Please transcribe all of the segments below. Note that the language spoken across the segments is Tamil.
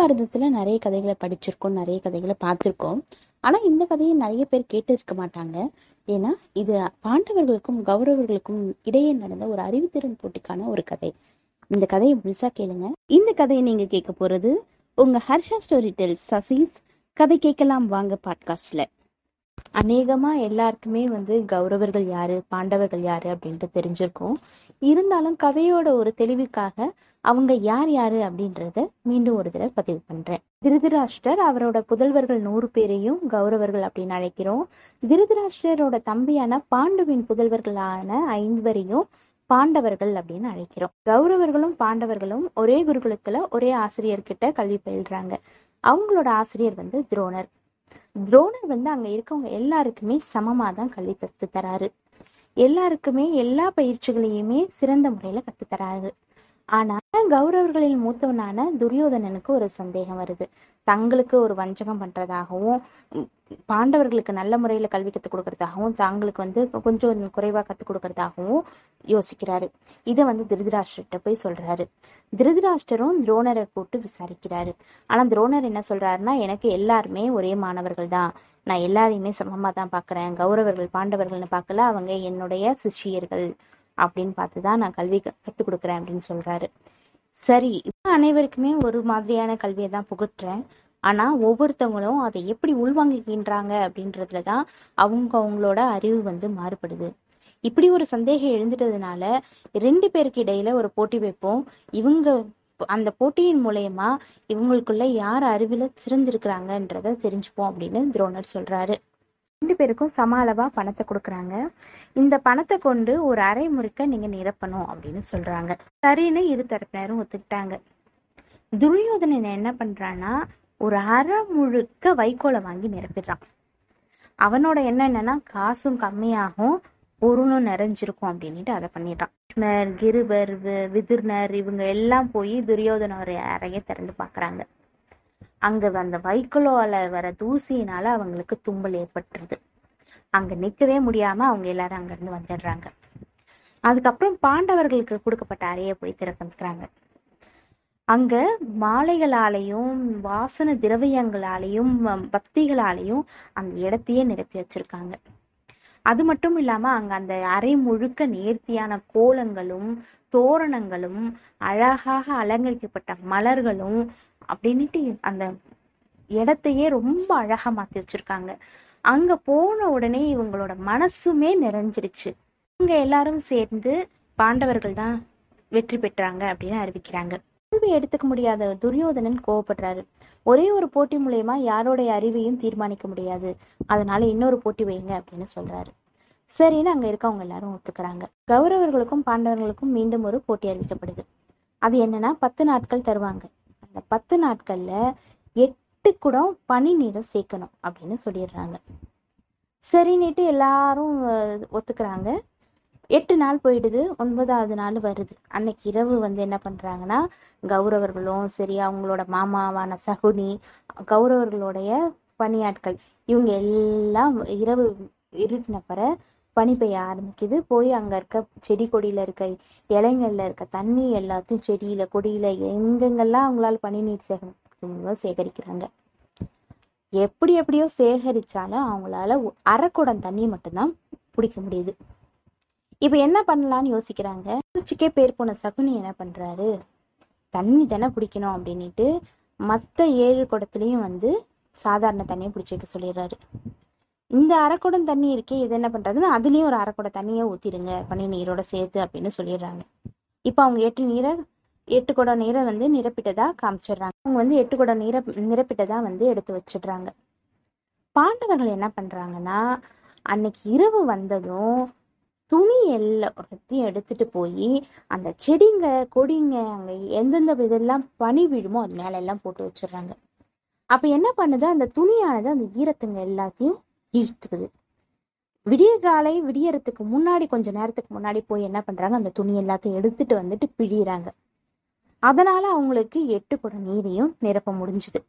மகாபாரதத்தில் நிறைய கதைகளை படிச்சிருக்கோம் நிறைய கதைகளை பார்த்துருக்கோம். ஆனால் இந்த கதையை நிறைய பேர் கேட்டிருக்க மாட்டாங்க. ஏன்னா இது பாண்டவர்களுக்கும் கௌரவர்களுக்கும் இடையே நடந்த ஒரு அறிவுத்திறன் போட்டிக்கான ஒரு கதை. இந்த கதையை முழுசா கேளுங்க. இந்த கதையை நீங்க கேட்க போறது உங்க ஹர்ஷா ஸ்டோரி டெல்ஸ் சசீஸ். கதை கேட்கலாம் வாங்க பாட்காஸ்ட்ல. அநேகமா எல்லாருக்குமே வந்து கௌரவர்கள் யாரு? பாண்டவர்கள் யாரு? அப்படின்ட்டு தெரிஞ்சிருக்கும். இருந்தாலும் கதையோட ஒரு தெளிவுக்காக அவங்க யார் யாரு அப்படின்றத மீண்டும் ஒரு தடவை பதிவு பண்றேன். திருதராஷ்டர் அவரோட புதல்வர்கள் நூறு பேரையும் கௌரவர்கள் அப்படின்னு அழைக்கிறோம். திருதராஷ்டரோட தம்பியான பாண்டுவின் புதல்வர்களான ஐந்துவரையும் பாண்டவர்கள் அப்படின்னு அழைக்கிறோம். கௌரவர்களும் பாண்டவர்களும் ஒரே குருகுலத்துல ஒரே ஆசிரியர்கிட்ட கல்வி பயில்றாங்க. அவங்களோட ஆசிரியர் வந்து துரோணர். துரோணர் வந்து அங்க இருக்கவங்க எல்லாருக்குமே சமமா தான் கல்வி கத்து தராரு எல்லாருக்குமே எல்லா பயிற்சிகளையுமே சிறந்த முறையில கத்து தராரு ஆனா கௌரவர்களில் மூத்தவனான துரியோதனனுக்கு ஒரு சந்தேகம் வருது. தங்களுக்கு ஒரு வஞ்சகம் பண்றதாகவும் பாண்டவர்களுக்கு நல்ல முறையில் கல்வி கற்றுக் கொடுக்கறதாகவும் தாங்களுக்கு வந்து கொஞ்சம் குறைவாக கற்றுக் கொடுக்கறதாகவும் யோசிக்கிறாரு. இதை வந்து திருதராஷ்டிரிட்ட போய் சொல்றாரு. திருதராஷ்டரும் துரோணரை கூட்டு விசாரிக்கிறாரு. ஆனால் துரோணர் என்ன சொல்றாருன்னா எனக்கு எல்லாருமே ஒரே மாணவர்கள் தான். நான் எல்லாரையுமே சமமாக தான் பார்க்குறேன் கௌரவர்கள் பாண்டவர்கள்னு பார்க்கல அவங்க என்னுடைய சிஷ்யர்கள். அப்படின்னு பார்த்து தான் நான் கல்வி கற்றுக் கொடுக்குறேன் அப்படின்னு சொல்கிறாரு சரி இப்போ அனைவருக்குமே ஒரு மாதிரியான கல்வியை தான் புகட்டுறேன். ஆனால் ஒவ்வொருத்தவங்களும் அதை எப்படி உள்வாங்கிக்கின்றாங்க அப்படின்றதுல தான் அவங்க அவங்களோட அறிவு வந்து மாறுபடுது. இப்படி ஒரு சந்தேகம் எழுந்துட்டதுனால ரெண்டு பேருக்கு இடையில ஒரு போட்டி வைப்போம். இவங்க அந்த போட்டியின் மூலயமா இவங்களுக்குள்ள யார் அறிவில் சிறந்திருக்கிறாங்கன்றத தெரிஞ்சுப்போம் அப்படின்னு துரோணர் சொல்றாரு. ரெண்டு பேருக்கும் சம பணத்தை கொடுக்குறாங்க. இந்த பணத்தை கொண்டு ஒரு அரை முறுக்க நீங்க நிரப்பணும் அப்படின்னு சொல்றாங்க. சரின்னு இரு தரப்பினரும் ஒத்துக்கிட்டாங்க. துரியோதனன் என்ன பண்றான்னா ஒரு அரை முழுக்க வைக்கோலை வாங்கி நிரப்பிடுறான். அவனோட எண்ணம் என்னன்னா காசும் கம்மியாகும் பொருளும் நிறைஞ்சிருக்கும் அப்படின்ட்டு அதை பண்ணிடுறான். கிருபர் விதுர்னர் இவங்க எல்லாம் போய் துரியோதனோட அறையை திறந்து பார்க்குறாங்க. அங்க அந்த வைக்கோலால வர தூசியினால அவங்களுக்கு தும்பல் ஏற்பட்டுருது. அங்க நிக்கவே முடியாம அவங்க எல்லாரும் அங்க இருந்து வந்துடுறாங்க. அதுக்கப்புறம் பாண்டவர்களுக்கு கொடுக்கப்பட்ட அறையை போய் திறக்கிறாங்க அங்க மாலைகளாலையும் வாசன திரவியங்களாலையும் பக்திகளாலையும் அந்த இடத்தையே நிரப்பி வச்சிருக்காங்க. அது மட்டும் இல்லாம அங்க அந்த அறை முழுக்க நேர்த்தியான கோலங்களும் தோரணங்களும் அழகாக அலங்கரிக்கப்பட்ட மலர்களும் அப்படின்னுட்டு அந்த இடத்தையே ரொம்ப அழகா மாத்தி வச்சிருக்காங்க. அங்க போன உடனே இவங்களோட மனசுமே நிறைஞ்சிடுச்சு இவங்க எல்லாரும் சேர்ந்து பாண்டவர்கள் தான் வெற்றி பெற்றாங்க அப்படின்னு அறிவிக்கிறாங்க. கல்வி எடுத்துக்க முடியாத துரியோதனன் கோவப்படுறாரு. ஒரே ஒரு போட்டி மூலயமா யாரோடைய அறிவையும் தீர்மானிக்க முடியாது. அதனால இன்னொரு போட்டி வைங்க அப்படின்னு சொல்றாரு. சரின்னு அங்க இருக்கவங்க எல்லாரும் ஒத்துக்கிறாங்க. கௌரவர்களுக்கும் பாண்டவர்களுக்கும் மீண்டும் ஒரு போட்டி அறிவிக்கப்படுது. அது என்னன்னா பத்து நாட்கள் தருவாங்க. அந்த பத்து நாட்களில் எட்டு குடம் பனி நீரை சேர்க்கணும் அப்படின்னு சொல்லிடுறாங்க. சரின்னுட்டு எல்லாரும் ஒத்துக்கிறாங்க. எட்டு நாள் போயிடுது ஒன்பதாவது நாள் வருது. அன்னைக்கு இரவு வந்து என்ன பண்ணுறாங்கன்னா கௌரவர்களும் சரி அவங்களோட மாமாவான சகுனி கௌரவர்களுடைய பணியாட்கள் இவங்க எல்லாம் இரவு இருட்டின பிற பனி பெய்ய ஆரம்பிக்குது. போய் அங்க இருக்க செடி கொடியில இருக்க இலைங்கள்ல இருக்க தண்ணி எல்லாத்தையும் செடியில கொடியில எங்கெங்கெல்லாம் அவங்களால பனி நீர் சேகரிக்க சேகரிக்கிறாங்க. எப்படி எப்படியோ சேகரிச்சாலும் அவங்களால ஒ- தண்ணி மட்டும்தான் பிடிக்க முடியுது. இப்ப என்ன பண்ணலாம்னு யோசிக்கிறாங்க. குச்சிக்கே பேர் போன சகுனி என்ன பண்றாரு? தண்ணி தானே பிடிக்கணும் அப்படின்னுட்டு மத்த ஏழு குடத்துலயும் வந்து சாதாரண தண்ணியை பிடிச்சி வைக்க சொல்லிடுறாரு. இந்த அரைக்குடம் தண்ணி இருக்கே இது என்ன பண்ணுறதுன்னா அதுலேயும் ஒரு அரைக்குடம் தண்ணியை ஊற்றிடுங்க பனி நீரோட சேர்த்து அப்படின்னு சொல்லிடுறாங்க. இப்போ அவங்க எட்டு நீரை எட்டு குடம் நீரை வந்து நிரப்பிட்டதாக காமிச்சிடுறாங்க. அவங்க வந்து எட்டு குடம் நீரை நிரப்பிட்டதாக வந்து எடுத்து வச்சிடுறாங்க. பாண்டவர்கள் என்ன பண்ணுறாங்கன்னா அன்னைக்கு இரவு வந்ததும் துணி எல்லாத்தையும் எடுத்துட்டு போய் அந்த செடிங்க கொடிங்க அங்கே எந்தெந்த இதெல்லாம் பனி விழுமோ அது மேலே எல்லாம் போட்டு வச்சிடுறாங்க. அப்போ என்ன பண்ணுது? அந்த துணியானது அந்த ஈரத்துங்க எல்லாத்தையும் ஈர்த்துக்குது. விடிய காலை விடியறதுக்கு முன்னாடி கொஞ்ச நேரத்துக்கு முன்னாடி போய் என்ன பண்றாங்க? அந்த துணி எல்லாத்தையும் எடுத்துட்டு வந்துட்டு பிழியறாங்க. அதனால அவங்களுக்கு எட்டு குடம் நீரையும் நிரப்ப முடிஞ்சுது.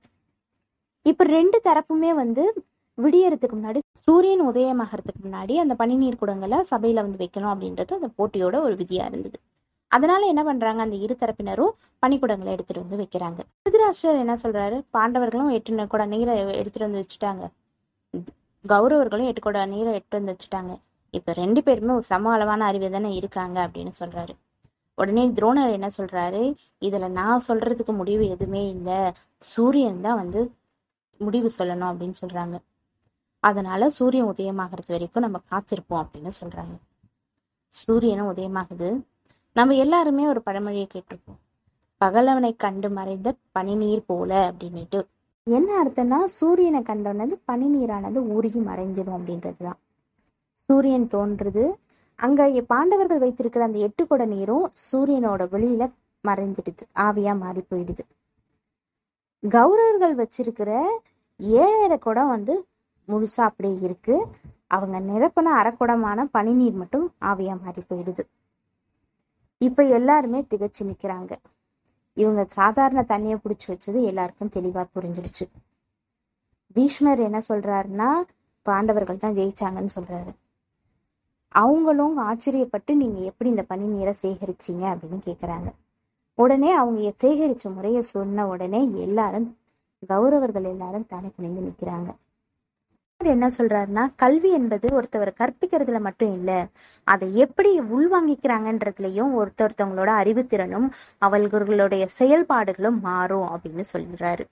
இப்ப ரெண்டு தரப்புமே வந்து விடியறதுக்கு முன்னாடி சூரியன் உதயமாகறதுக்கு முன்னாடி அந்த பனிநீர் குடங்களை சபையில வந்து வைக்கணும் அப்படின்றது அந்த போட்டியோட ஒரு விதியா இருந்தது. அதனால என்ன பண்றாங்க? அந்த இரு தரப்பினரும் பனிக்குடங்களை எடுத்துட்டு வந்து வைக்கிறாங்க. திருதராஷ்டிரர் என்ன சொல்றாரு? பாண்டவர்களும் எட்டு குடம் நீரை எடுத்துட்டு வந்து வச்சுட்டாங்க. கௌரவர்களும் எட்டுக்கூட நீரை எட்டு வந்து வச்சுட்டாங்க. இப்போ ரெண்டு பேருமே ஒரு சம அளவான அறிவு தானே இருக்காங்க அப்படின்னு சொல்றாரு. உடனே துரோணர் என்ன சொல்றாரு? இதுல நான் சொல்றதுக்கு முடிவு எதுவுமே இல்லை. சூரியன் தான் வந்து முடிவு சொல்லணும் அப்படின்னு சொல்றாங்க. அதனால சூரியன் உதயமாகிறது வரைக்கும் நம்ம காத்திருப்போம் அப்படின்னு சொல்றாங்க. சூரியனும் உதயமாகுது. நம்ம எல்லாருமே ஒரு பழமொழியை கேட்டிருப்போம். பகலவனை கண்டு மறைந்த பனிநீர் போல அப்படின்னுட்டு. என்ன அர்த்தம்னா சூரியனை கண்டோன்னது பனிநீரானது உருகி மறைஞ்சிடும் அப்படின்றது தான் சூரியன் தோன்றுது அங்கே பாண்டவர்கள் வைத்திருக்கிற அந்த எட்டு குட நீரும் சூரியனோட வெளியில மறைஞ்சிடுது ஆவியா மாறி போயிடுது. கௌரவர்கள் வச்சிருக்கிற ஏழரை குடம் வந்து முழுசா அப்படியே இருக்கு. அவங்க நிரப்பின அரைக்குடமான பனிநீர் மட்டும் ஆவியா மாறி போயிடுது. இப்ப எல்லாருமே திகச்சு நிக்கிறாங்க. இவங்க சாதாரண தண்ணியை பிடிச்சி வச்சது எல்லாருக்கும் தெளிவா புரிஞ்சிடுச்சு. பீஷ்மர் என்ன சொல்றாருன்னா பாண்டவர்கள் தான் ஜெயிச்சாங்கன்னு சொல்றாரு. அவங்களும் ஆச்சரியப்பட்டு நீங்க எப்படி இந்த பனி நீரை சேகரிச்சீங்க? அப்படின்னு கேக்குறாங்க. உடனே அவங்க சேகரிச்ச முறையை சொன்ன உடனே எல்லாரும் கௌரவர்கள் எல்லாரும் தலை குனிந்து நிக்கிறாங்க. என்ன சொல்றாருன்னா கல்வி என்பது ஒருத்தவர் கற்பிக்கிறதுல மட்டும் இல்ல அதை எப்படி உள்வாங்கிக்கிறாங்கன்றதுலயும் ஒருத்தொருத்தவங்களோட அறிவுத்திறனும் அவர்களுடைய செயல்பாடுகளும் மாறும் அப்படின்னு சொல்றாரு.